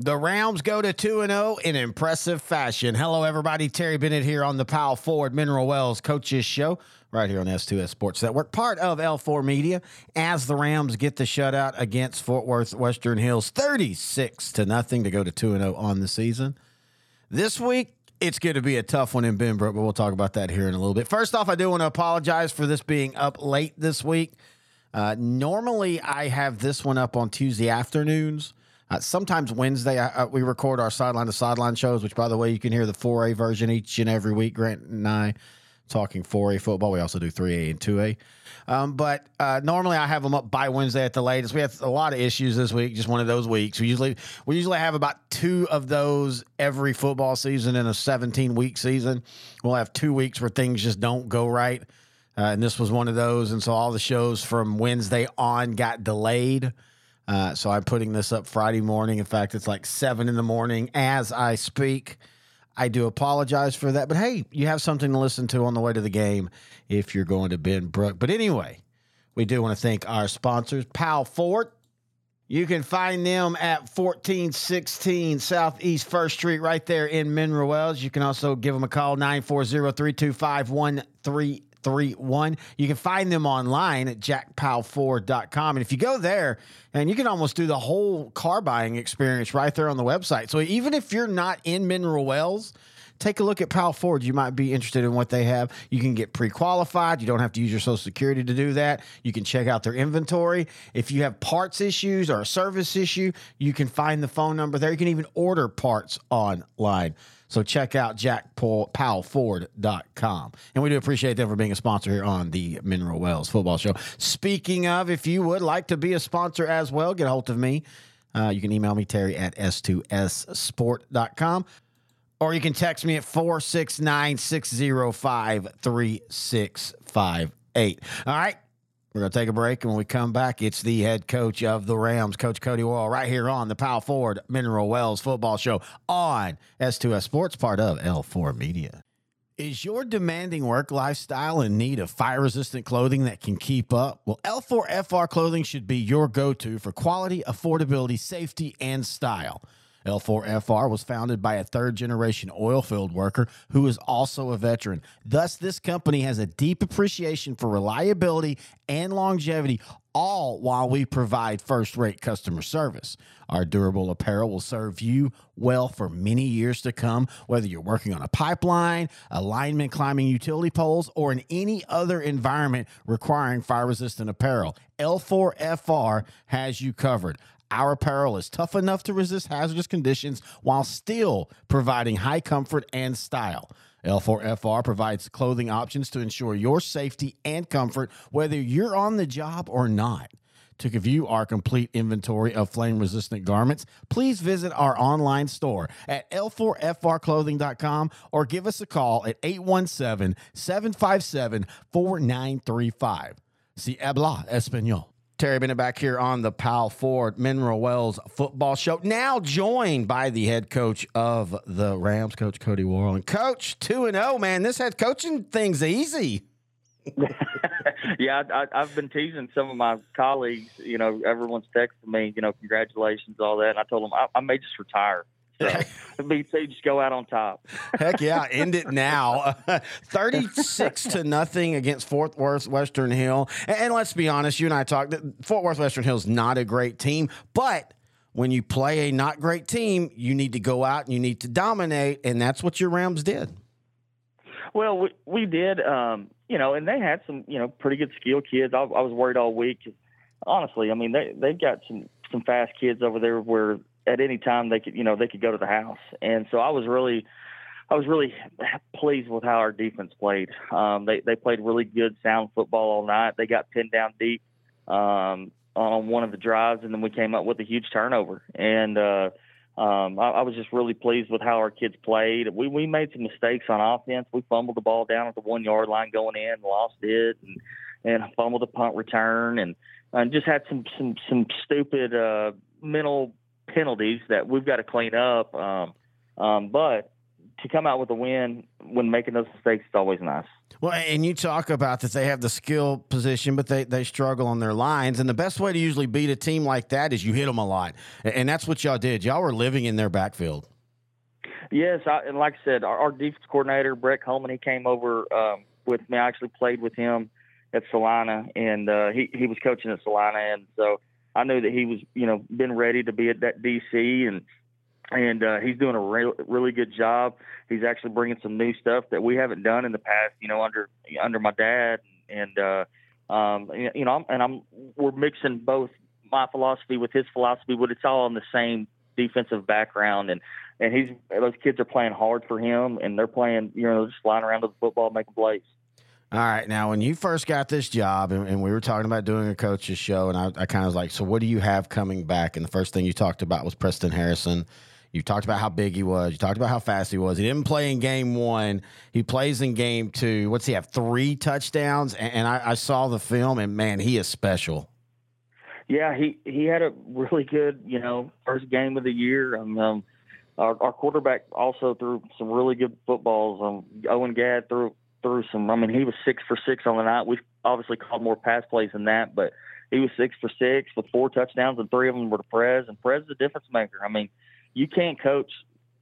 The Rams go to 2 0 in impressive fashion. Hello, everybody. Terry Bennett here on the Powell Ford Mineral Wells Coaches Show, right here on S2S Sports Network, part of L4 Media, as the Rams get the shutout against Fort Worth Western Hills 36 to nothing to go to 2 0 on the season. This week, it's going to be a tough one in Benbrook, but we'll talk about that here in a little bit. First off, I do want to apologize for this being up late this week. Uh, normally, I have this one up on Tuesday afternoons. Uh, sometimes Wednesday, I, I, we record our sideline to sideline shows, which, by the way, you can hear the 4A version each and every week. Grant and I talking 4A football. We also do 3A and 2A. Um, but uh, normally I have them up by Wednesday at the latest. We have a lot of issues this week, just one of those weeks. We usually we usually have about two of those every football season in a 17 week season. We'll have two weeks where things just don't go right. Uh, and this was one of those. And so all the shows from Wednesday on got delayed. Uh, so I'm putting this up Friday morning. In fact, it's like seven in the morning as I speak. I do apologize for that, but hey, you have something to listen to on the way to the game if you're going to Benbrook. But anyway, we do want to thank our sponsors, Powell Ford. You can find them at 1416 Southeast First Street, right there in Mineral Wells. You can also give them a call, 940 325 31. You can find them online at jackpowellford.com. And if you go there, and you can almost do the whole car buying experience right there on the website. So even if you're not in Mineral Wells, take a look at Powell Ford. You might be interested in what they have. You can get pre qualified. You don't have to use your Social Security to do that. You can check out their inventory. If you have parts issues or a service issue, you can find the phone number there. You can even order parts online. So check out jackpowellford.com. And we do appreciate them for being a sponsor here on the Mineral Wells Football Show. Speaking of, if you would like to be a sponsor as well, get a hold of me. Uh, you can email me, Terry at s2ssport.com, or you can text me at 469 605 3658. All right. We're going to take a break, and when we come back, it's the head coach of the Rams, Coach Cody Worrell, right here on the Powell Ford Mineral Wells Football Show on S2S Sports, part of L4 Media. Is your demanding work lifestyle in need of fire resistant clothing that can keep up? Well, L4FR clothing should be your go to for quality, affordability, safety, and style. L4FR was founded by a third generation oil field worker who is also a veteran. Thus, this company has a deep appreciation for reliability and longevity, all while we provide first rate customer service. Our durable apparel will serve you well for many years to come, whether you're working on a pipeline, alignment climbing utility poles, or in any other environment requiring fire resistant apparel. L4FR has you covered. Our apparel is tough enough to resist hazardous conditions while still providing high comfort and style. L4FR provides clothing options to ensure your safety and comfort, whether you're on the job or not. To view our complete inventory of flame resistant garments, please visit our online store at L4FRclothing.com or give us a call at 817 757 4935. Si habla español. Terry Bennett back here on the Powell Ford Mineral Wells football show. Now joined by the head coach of the Rams, Coach Cody Worrell. And Coach, 2 and 0, man. This head coaching thing's easy. yeah, I, have been teasing some of my colleagues. You know, everyone's texting me, you know, congratulations, all that. And I told them I, I may just retire. So BC just go out on top. Heck yeah, end it now. Thirty-six to nothing against Fort Worth Western Hill. And, and let's be honest, you and I talked. Fort Worth Western Hill is not a great team, but when you play a not great team, you need to go out and you need to dominate, and that's what your Rams did. Well, we, we did, um, you know, and they had some, you know, pretty good skill kids. I, I was worried all week. Honestly, I mean, they they've got some some fast kids over there where at any time they could, you know, they could go to the house. And so I was really, I was really pleased with how our defense played. Um, they they played really good, sound football all night. They got pinned down deep um, on one of the drives, and then we came up with a huge turnover. And uh, um, I, I was just really pleased with how our kids played. We we made some mistakes on offense. We fumbled the ball down at the one yard line going in, lost it, and and fumbled the punt return, and and just had some some some stupid uh, mental penalties that we've got to clean up. Um, um, but to come out with a win when making those mistakes is always nice. Well, and you talk about that they have the skill position, but they, they struggle on their lines. And the best way to usually beat a team like that is you hit them a lot. And that's what y'all did. Y'all were living in their backfield. Yes, I, and like I said, our, our, defense coordinator Brett Coleman, he came over um, with me. I actually played with him at Celina, and uh, he he was coaching at Celina, and so I knew that he was you know been ready to be at that DC, and and uh, he's doing a re- really good job. He's actually bringing some new stuff that we haven't done in the past, you know, under under my dad, and uh, um, you know, and I'm we're mixing both my philosophy with his philosophy, but it's all in the same defensive background, and and he's those kids are playing hard for him, and they're playing, you know, just flying around with the football, making plays. All right. Now, when you first got this job, and, and we were talking about doing a coach's show, and I, I kind of was like, "So, what do you have coming back?" And the first thing you talked about was Preston Harrison. You talked about how big he was. You talked about how fast he was. He didn't play in game one. He plays in game two. What's he have? Three touchdowns. And, and I, I, saw the film, and man, he is special. Yeah, he he had a really good, you know, first game of the year. Um, um our, our, quarterback also threw some really good footballs. Um, Owen Gadd threw threw some. I mean, he was six for six on the night. We obviously called more pass plays than that, but he was six for six with four touchdowns, and three of them were to Prez. And Prez is a difference maker. I mean, you can't coach.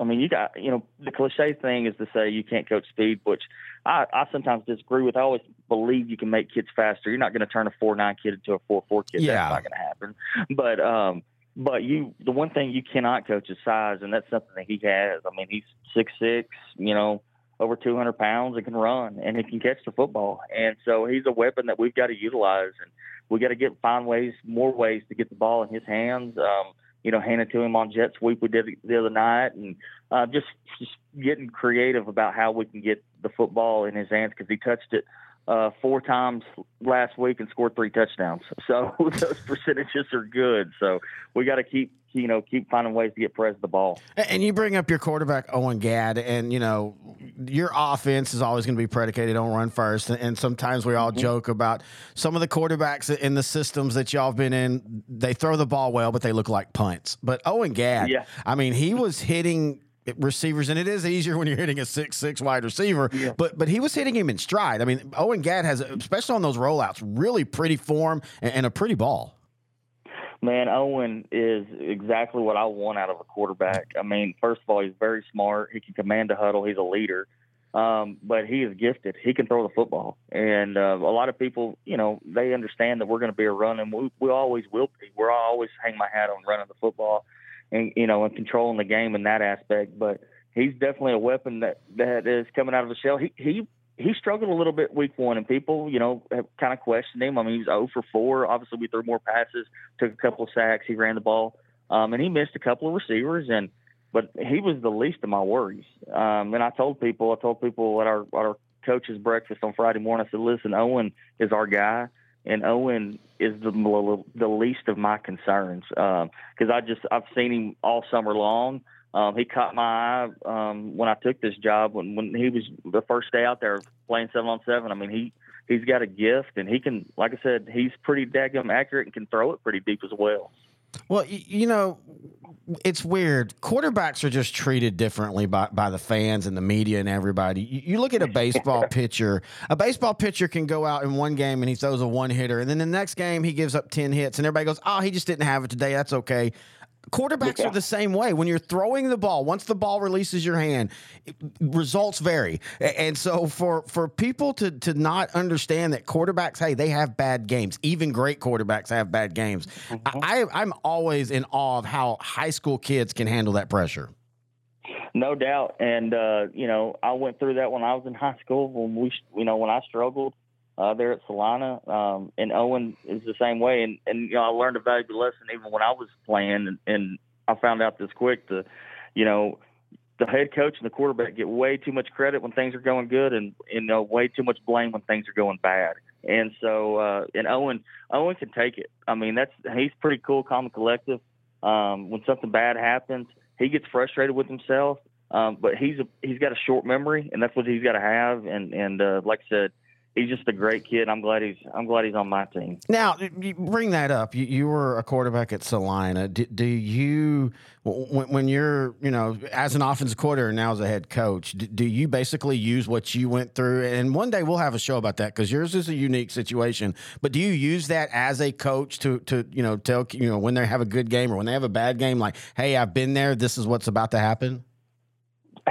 I mean, you got you know the cliche thing is to say you can't coach speed, which I, I sometimes disagree with. I always believe you can make kids faster. You're not going to turn a four nine kid into a four four kid. Yeah. That's not going to happen. But um, but you the one thing you cannot coach is size, and that's something that he has. I mean, he's six six. You know, over 200 pounds and can run and he can catch the football. And so he's a weapon that we've got to utilize and we got to get find ways, more ways to get the ball in his hands. Um, you know, hand it to him on jet sweep we did the other night, and uh, just just getting creative about how we can get the football in his hands because he touched it uh, four times last week and scored three touchdowns. So those percentages are good. So we got to keep you know keep finding ways to get Prez the ball. And you bring up your quarterback Owen Gadd, and you know your offense is always going to be predicated on run first. And sometimes we all mm-hmm. joke about some of the quarterbacks in the systems that y'all have been in. They throw the ball well, but they look like punts. But Owen Gadd, yeah. I mean, he was hitting receivers, and it is easier when you're hitting a six six wide receiver. Yeah. But but he was hitting him in stride. I mean, Owen Gadd has, especially on those rollouts, really pretty form and, and a pretty ball. Man, Owen is exactly what I want out of a quarterback. I mean, first of all, he's very smart. He can command a huddle. He's a leader. Um, but he is gifted. He can throw the football, and uh, a lot of people, you know, they understand that we're going to be a run, and we, we always will be. We're always hang my hat on running the football and you know and controlling the game in that aspect. But he's definitely a weapon that that is coming out of the shell. He he he struggled a little bit week one, and people you know have kind of questioned him. I mean, he's 0 for 4. Obviously, we threw more passes, took a couple of sacks, he ran the ball, um, and he missed a couple of receivers and. But he was the least of my worries. Um, and I told people, I told people at our, at our coaches breakfast on Friday morning, I said, listen, Owen is our guy and Owen is the the least of my concerns because um, I just I've seen him all summer long. Um, he caught my eye um, when I took this job when when he was the first day out there playing seven on seven. I mean he he's got a gift and he can like I said he's pretty daggum accurate and can throw it pretty deep as well. Well, you know, it's weird. Quarterbacks are just treated differently by, by the fans and the media and everybody. You, you look at a baseball pitcher. A baseball pitcher can go out in one game and he throws a one hitter, and then the next game he gives up ten hits, and everybody goes, "Oh, he just didn't have it today. That's okay." Quarterbacks yeah. are the same way. When you're throwing the ball, once the ball releases your hand, it, results vary. And so for for people to to not understand that quarterbacks, hey, they have bad games. Even great quarterbacks have bad games. Mm-hmm. I, I'm always in awe of how high school kids can handle that pressure. No doubt, and uh, you know, I went through that when I was in high school. When we, you know, when I struggled, uh, there at Celina. Um, and Owen is the same way. And, and, you know, I learned a valuable lesson even when I was playing. And, and I found out this quick to, you know, the head coach and the quarterback get way too much credit when things are going good and, you know, way too much blame when things are going bad. And so, uh, and Owen, Owen can take it. I mean, that's, he's pretty cool, calm and collective. Um, when something bad happens, he gets frustrated with himself. Um, but he's a, he's got a short memory and that's what he's got to have. And, and, uh, like I said, he's just a great kid. I'm glad he's I'm glad he's on my team. Now, you bring that up. You, you were a quarterback at Celina. Do, do you when, when, you're you know as an offensive coordinator and now as a head coach, do, do, you basically use what you went through? And one day we'll have a show about that because yours is a unique situation. But do you use that as a coach to to you know tell you know when they have a good game or when they have a bad game, like, hey, I've been there. This is what's about to happen.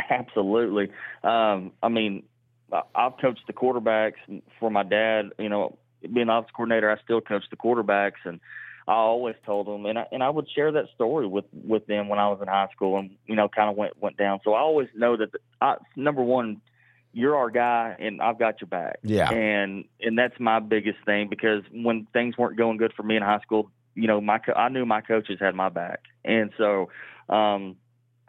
Absolutely. Um, I mean, I've coached the quarterbacks for my dad. You know, being office coordinator, I still coach the quarterbacks, and I always told them, and I, and I would share that story with with them when I was in high school, and you know, kind of went went down. So I always know that the, I, number one, you're our guy, and I've got your back. Yeah, and and that's my biggest thing because when things weren't going good for me in high school, you know, my I knew my coaches had my back, and so. um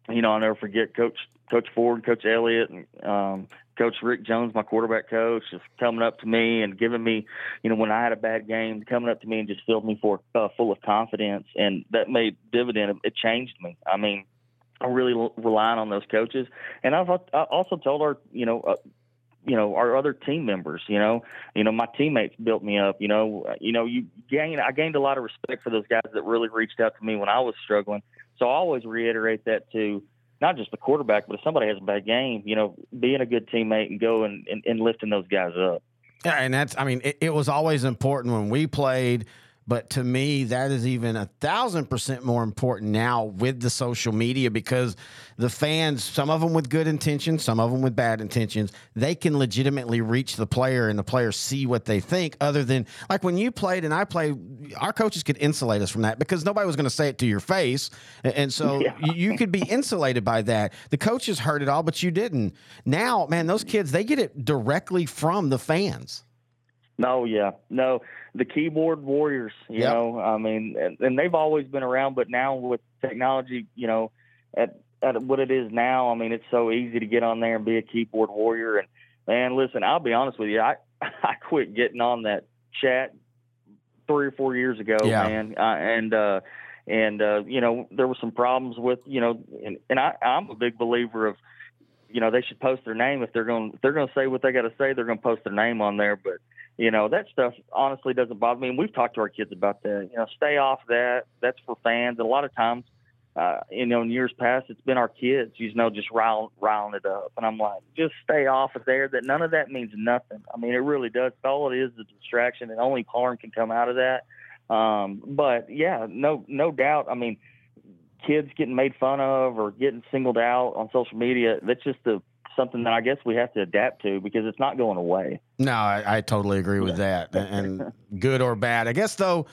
you know, I'll never forget Coach Coach Ford, Coach Elliott, and um, Coach Rick Jones, my quarterback coach, just coming up to me and giving me, you know, when I had a bad game, coming up to me and just filled me for uh, full of confidence, and that made dividend. It changed me. I mean, I'm really relying on those coaches, and I've I also told our, you know. Uh, you know our other team members you know you know my teammates built me up you know you know you gain i gained a lot of respect for those guys that really reached out to me when i was struggling so i always reiterate that to not just the quarterback, but if somebody has a bad game, you know, being a good teammate and go and, and, and lifting those guys up. Yeah, and that's I mean, it, it was always important when we played but to me, that is even a thousand percent more important now with the social media because the fans, some of them with good intentions, some of them with bad intentions, they can legitimately reach the player and the players see what they think. Other than like when you played and I played, our coaches could insulate us from that because nobody was going to say it to your face. And so yeah. you could be insulated by that. The coaches heard it all, but you didn't. Now, man, those kids, they get it directly from the fans. No, yeah, no. The keyboard warriors, you yep. know, I mean, and, and, they've always been around, but now with technology, you know, at at what it is now, I mean, it's so easy to get on there and be a keyboard warrior. And man, listen, I'll be honest with you, I I quit getting on that chat three or four years ago, yeah. man, uh, and uh, and uh, you know, there were some problems with, you know, and, and I I'm a big believer of you know they should post their name if they're going if they're going to say what they got to say they're going to post their name on there but you know that stuff honestly doesn't bother me. And we've talked to our kids about that you know stay off that. That's for fans. And a lot of times uh, you know in years past it's been our kids you know just riling, it up. And i'm like just stay off of there. That none of that means nothing. I mean it really does. All it is is a distraction and only harm can come out of that. Um, but yeah no no doubt. I mean kids getting made fun of or getting singled out on social media that's just the something that I guess we have to adapt to because it's not going away. No, I, I totally agree with that. And good or bad, I guess though,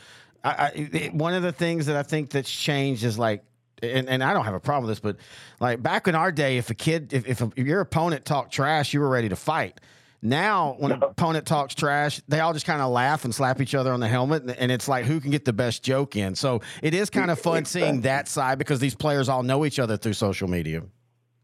I, I, it, one of the things that I think that's changed is like, and, and I don't have a problem with this, but like back in our day, if a kid, if, if, a, if your opponent talked trash, you were ready to fight. Now, when an opponent talks trash, they all just kind of laugh and slap each other on the helmet, and it's like who can get the best joke in. So it is kind of fun seeing that side because these players all know each other through social media.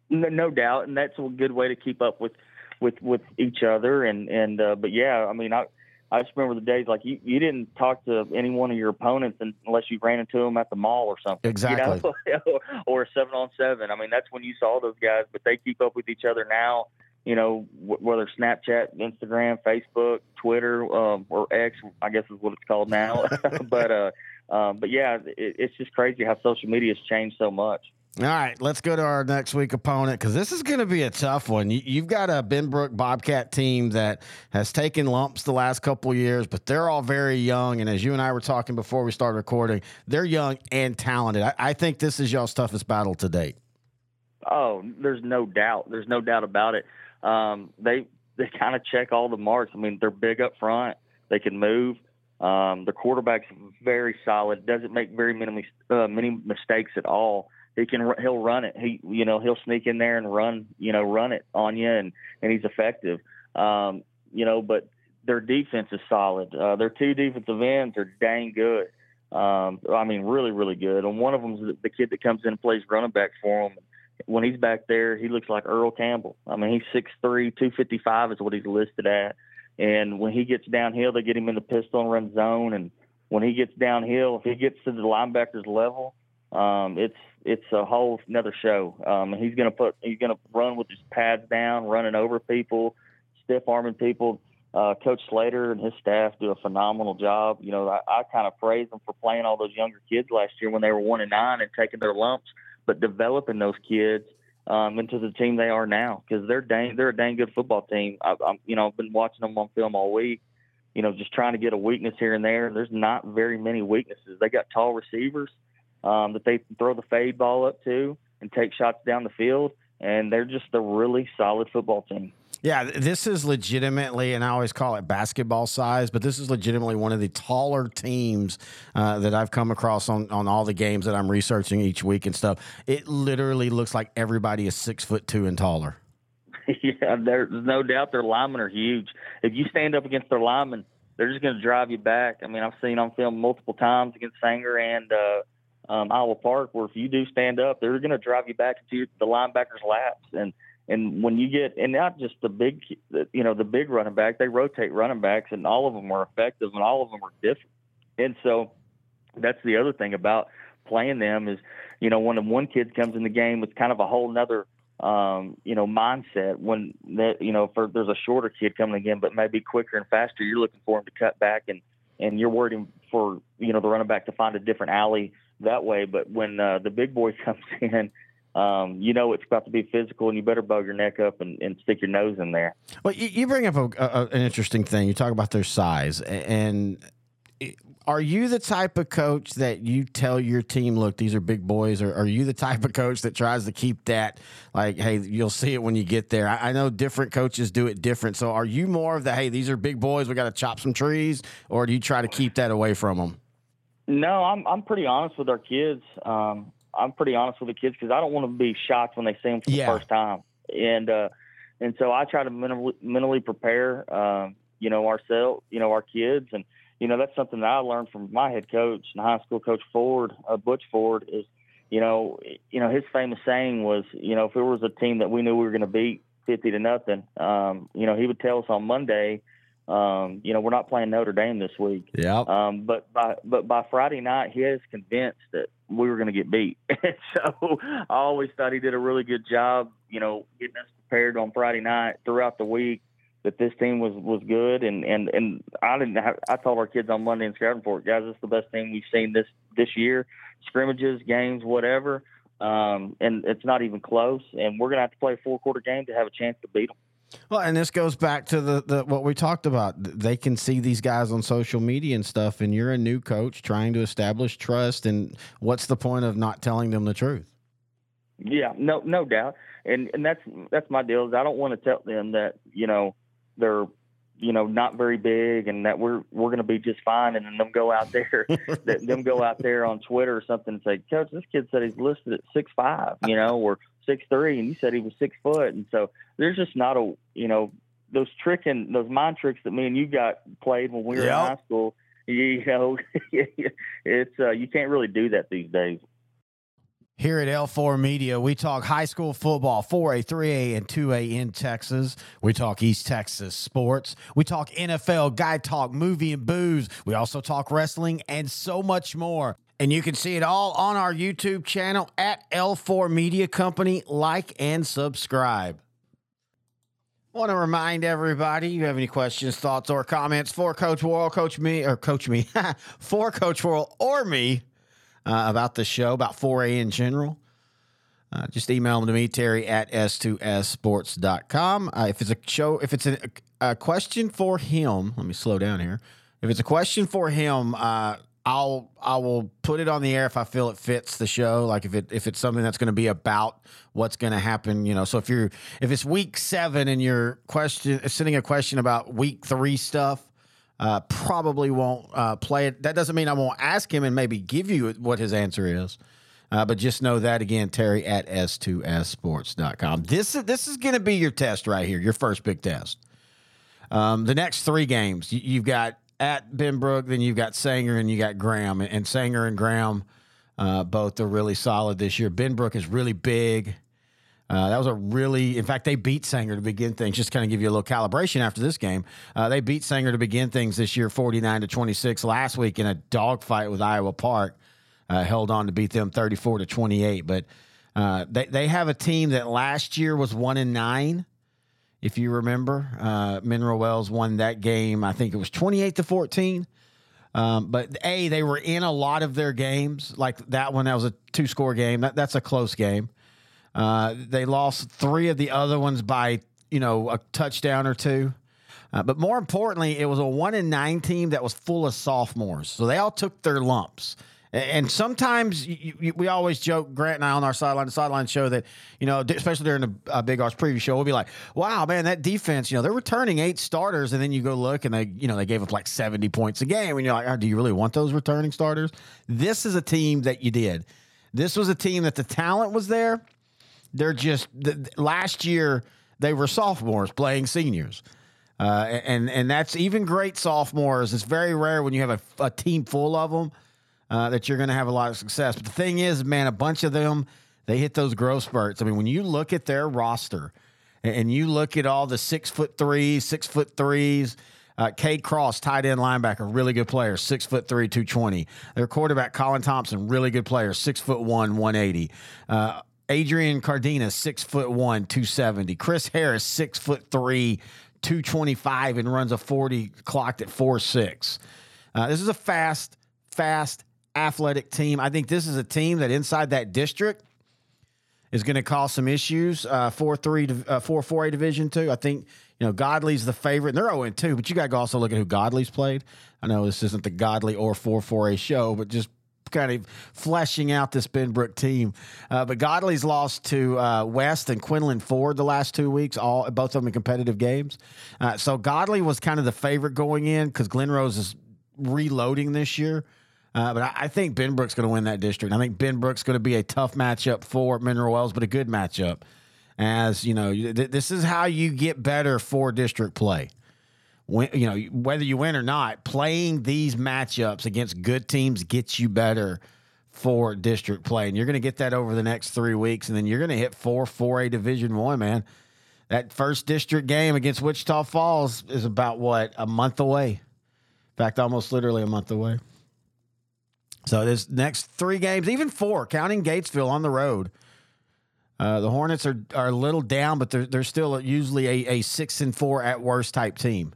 No, no doubt, and that's a good way to keep up with with with each other. And and uh, but yeah, I mean, I I just remember the days like you, you didn't talk to any one of your opponents unless you ran into them at the mall or something. Exactly. You know? or a seven on seven. I mean, that's when you saw those guys. But they keep up with each other now you know, whether Snapchat, Instagram, Facebook, Twitter, um, or X, I guess is what it's called now. but uh, um, but yeah, it, it's just crazy how social media has changed so much. All right, let's go to our next week opponent because this is going to be a tough one. You, have got a Benbrook Bobcat team that has taken lumps the last couple years, but they're all very young. And as you and I were talking before we started recording, they're young and talented. I, I think this is y'all's toughest battle to date. Oh, there's no doubt. There's no doubt about it um, they they kind of check all the marks. I mean, they're big up front. They can move. Um, the quarterback's very solid. Doesn't make very many uh, many mistakes at all. He can he'll run it. He you know he'll sneak in there and run you know run it on you and and he's effective. Um, you know, but their defense is solid. Uh, their two defensive ends are dang good. Um, I mean, really, really good. And one of them's the, the kid that comes in and plays running back for them when he's back there, he looks like Earl Campbell. I mean, he's 6'3", 255 is what he's listed at. And when he gets downhill, they get him in the pistol and run zone. And when he gets downhill, if he gets to the linebacker's level, um, it's it's a whole another show. Um, he's gonna put he's gonna run with his pads down, running over people, stiff arming people. uh, Coach Slater and his staff do a phenomenal job. You know, I, I kind of praise them for playing all those younger kids last year when they were one and nine and taking their lumps, but developing those kids um, into the team they are now because they're dang they're a dang good football team. I, I'm you know I've been watching them on film all week. You know, just trying to get a weakness here and there. There's not very many weaknesses. They got tall receivers um, that they throw the fade ball up to and take shots down the field, and they're just a really solid football team. Yeah, this is legitimately, and I always call it basketball size, but this is legitimately one of the taller teams uh, that I've come across on, on all the games that I'm researching each week and stuff. It literally looks like everybody is six foot two and taller. yeah, there's no doubt their linemen are huge. If you stand up against their linemen, they're just going to drive you back. I mean, I've seen on film multiple times against Sanger and uh, um, Iowa Park where if you do stand up, they're going to drive you back into the linebackers' laps and – and when you get, and not just the big, you know, the big running back, they rotate running backs, and all of them are effective, and all of them are different. And so, that's the other thing about playing them is, you know, when one kid comes in the game, it's kind of a whole nother, um, you know, mindset. When that, you know, for there's a shorter kid coming again, but maybe quicker and faster, you're looking for him to cut back, and and you're waiting for you know the running back to find a different alley that way. But when uh, the big boy comes in um, you know it's about to be physical, and you better bow your neck up and, and stick your nose in there. Well, you, you bring up a, a, an interesting thing. You talk about their size, and are you the type of coach that you tell your team, look, these are big boys, or are you the type of coach that tries to keep that, like, hey, you'll see it when you get there? I, I know different coaches do it different. So are you more of the, hey, these are big boys, we got to chop some trees, or do you try to keep that away from them? No, I'm I'm pretty honest with our kids. Um, I'm pretty honest with the kids because I don't want to be shocked when they see them for yeah. the first time. And uh, and so I try to mentally, mentally prepare, um, you know, ourselves, you know, our kids, and you know that's something that I learned from my head coach and high school coach Ford, uh, Butch Ford, is you know, you know his famous saying was, you know, if it was a team that we knew we were going to beat fifty to nothing, um, you know, he would tell us on Monday um, you know, we're not playing Notre Dame this week. Yeah. Um, but by but by Friday night, he is convinced that we were going to get beat. so I always thought he did a really good job, you know, getting us prepared on Friday night throughout the week that this team was was good. And and and I didn't. Have, I told our kids on Monday in scouting report, guys, this is the best team we've seen this this year. Scrimmages, games, whatever. Um, and it's not even close. And we're going to have to play a four quarter game to have a chance to beat them. Well, and this goes back to the, the what we talked about. They can see these guys on social media and stuff, and you're a new coach trying to establish trust. And what's the point of not telling them the truth? Yeah, no, no doubt. And and that's that's my deal. Is I don't want to tell them that you know they're you know not very big and that we're we're going to be just fine, and then them go out there, that them go out there on Twitter or something and say, Coach, this kid said he's listed at six five, you know, or six three, and you said he was six foot, and so there's just not a you know those tricking those mind tricks that me and you got played when we were yep. in high school. You know, it's uh, you can't really do that these days. Here at L4 Media, we talk high school football, 4A, 3A, and 2A in Texas. We talk East Texas sports. We talk NFL, guy talk, movie, and booze. We also talk wrestling and so much more. And you can see it all on our YouTube channel at L4 Media Company. Like and subscribe. Want to remind everybody, you have any questions, thoughts, or comments for Coach Worrell, Coach me, or Coach me, for Coach Worrell or me uh, about the show, about 4A in general, uh, just email them to me, Terry at S2SSports.com. Uh, if it's a show, if it's a, a, question for him, let me slow down here. If it's a question for him, uh, I'll I will put it on the air if I feel it fits the show. Like if it if it's something that's going to be about what's going to happen, you know. So if you're if it's week seven and you're question sending a question about week three stuff, uh, probably won't uh, play it. That doesn't mean I won't ask him and maybe give you what his answer is. Uh, but just know that again, Terry at s2ssports.com. This is this is going to be your test right here, your first big test. Um, the next three games, you, you've got at Benbrook, then you've got Sanger and you got Graham. And Sanger and Graham uh, both are really solid this year. Benbrook is really big. Uh, that was a really, in fact, they beat Sanger to begin things. Just kind of give you a little calibration after this game. Uh, they beat Sanger to begin things this year, forty-nine to twenty-six. Last week in a dogfight with Iowa Park, uh, held on to beat them thirty-four to twenty-eight. But uh, they they have a team that last year was one and nine If you remember, uh, Mineral Wells won that game. I think it was 28 to 14. Um, but A, they were in a lot of their games. Like that one, that was a two score game. That, that's a close game. Uh, they lost three of the other ones by, you know, a touchdown or two. Uh, but more importantly, it was a one in nine team that was full of sophomores. So they all took their lumps. And sometimes you, you, we always joke, Grant and I on our sideline, sideline show that, you know, especially during the uh, Big R's preview show, we'll be like, wow, man, that defense, you know, they're returning eight starters. And then you go look and they, you know, they gave up like 70 points a game. And you're like, oh, do you really want those returning starters? This is a team that you did. This was a team that the talent was there. They're just, the, last year, they were sophomores playing seniors. Uh, and and that's even great sophomores. It's very rare when you have a, a team full of them uh, that you're going to have a lot of success. But the thing is, man, a bunch of them they hit those growth spurts. I mean, when you look at their roster and you look at all the six foot threes, six foot threes. Uh, Cross, tight end linebacker, really good player, six foot three, two twenty. Their quarterback Colin Thompson, really good player, six foot one, one eighty. Uh, Adrian Cardenas, six foot one, two seventy. Chris Harris, six foot three, 225 and runs a 40 clocked at 4 6. Uh, this is a fast, fast, athletic team. I think this is a team that inside that district is going to cause some issues. Uh, 4 3, uh, 4 4A Division 2. I think, you know, Godley's the favorite. And they're 0 2, but you got to also look at who Godley's played. I know this isn't the Godley or 4 4A show, but just kind of fleshing out this Benbrook team. Uh, but Godley's lost to uh, West and Quinlan Ford the last two weeks, all both of them in competitive games. Uh, so Godley was kind of the favorite going in because Glen Rose is reloading this year. Uh, but I, I, think Benbrook's going to win that district. I think Benbrook's going to be a tough matchup for Mineral Wells, but a good matchup. As you know, th- this is how you get better for district play when, you know, whether you win or not, playing these matchups against good teams gets you better for district play. And you're going to get that over the next three weeks. And then you're going to hit 4 4A Division One, man. That first district game against Wichita Falls is about what, a month away? In fact, almost literally a month away. So this next three games, even four, counting Gatesville on the road. Uh, the Hornets are, are a little down, but they're, they're still usually a, a six and four at worst type team.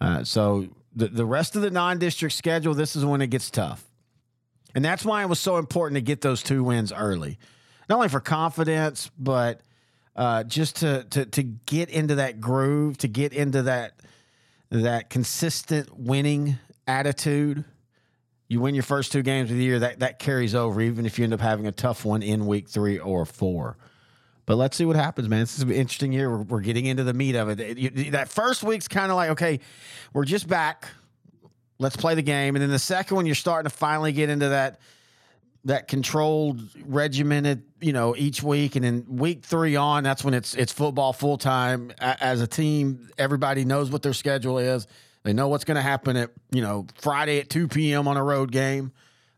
Uh, so the, the rest of the non district schedule, this is when it gets tough. And that's why it was so important to get those two wins early. Not only for confidence, but uh, just to, to to get into that groove, to get into that that consistent winning attitude. You win your first two games of the year, that, that carries over, even if you end up having a tough one in week three or four. But let's see what happens, man. This is an interesting year. We're, we're getting into the meat of it. That first week's kind of like, okay, we're just back. Let's play the game. And then the second one, you're starting to finally get into that that controlled, regimented, you know, each week. And then week three on, that's when it's it's football full time. As a team, everybody knows what their schedule is. They know what's going to happen at you know Friday at two p.m. on a road game.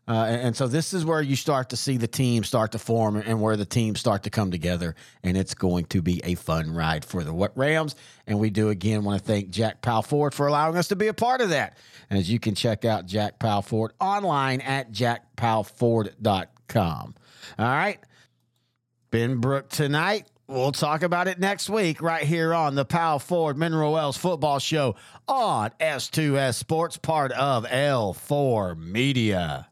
Uh, and, so this is where you start to see the team start to form and where the teams start to come together. And it's going to be a fun ride for the Rams. And we do again want to thank Jack Powell Ford for allowing us to be a part of that. As you can check out Jack Powell Ford online at jackpowellford.com. All right. Benbrook tonight. We'll talk about it next week right here on the Powell Ford Mineral Wells Football Show on S2S Sports, part of L4 Media.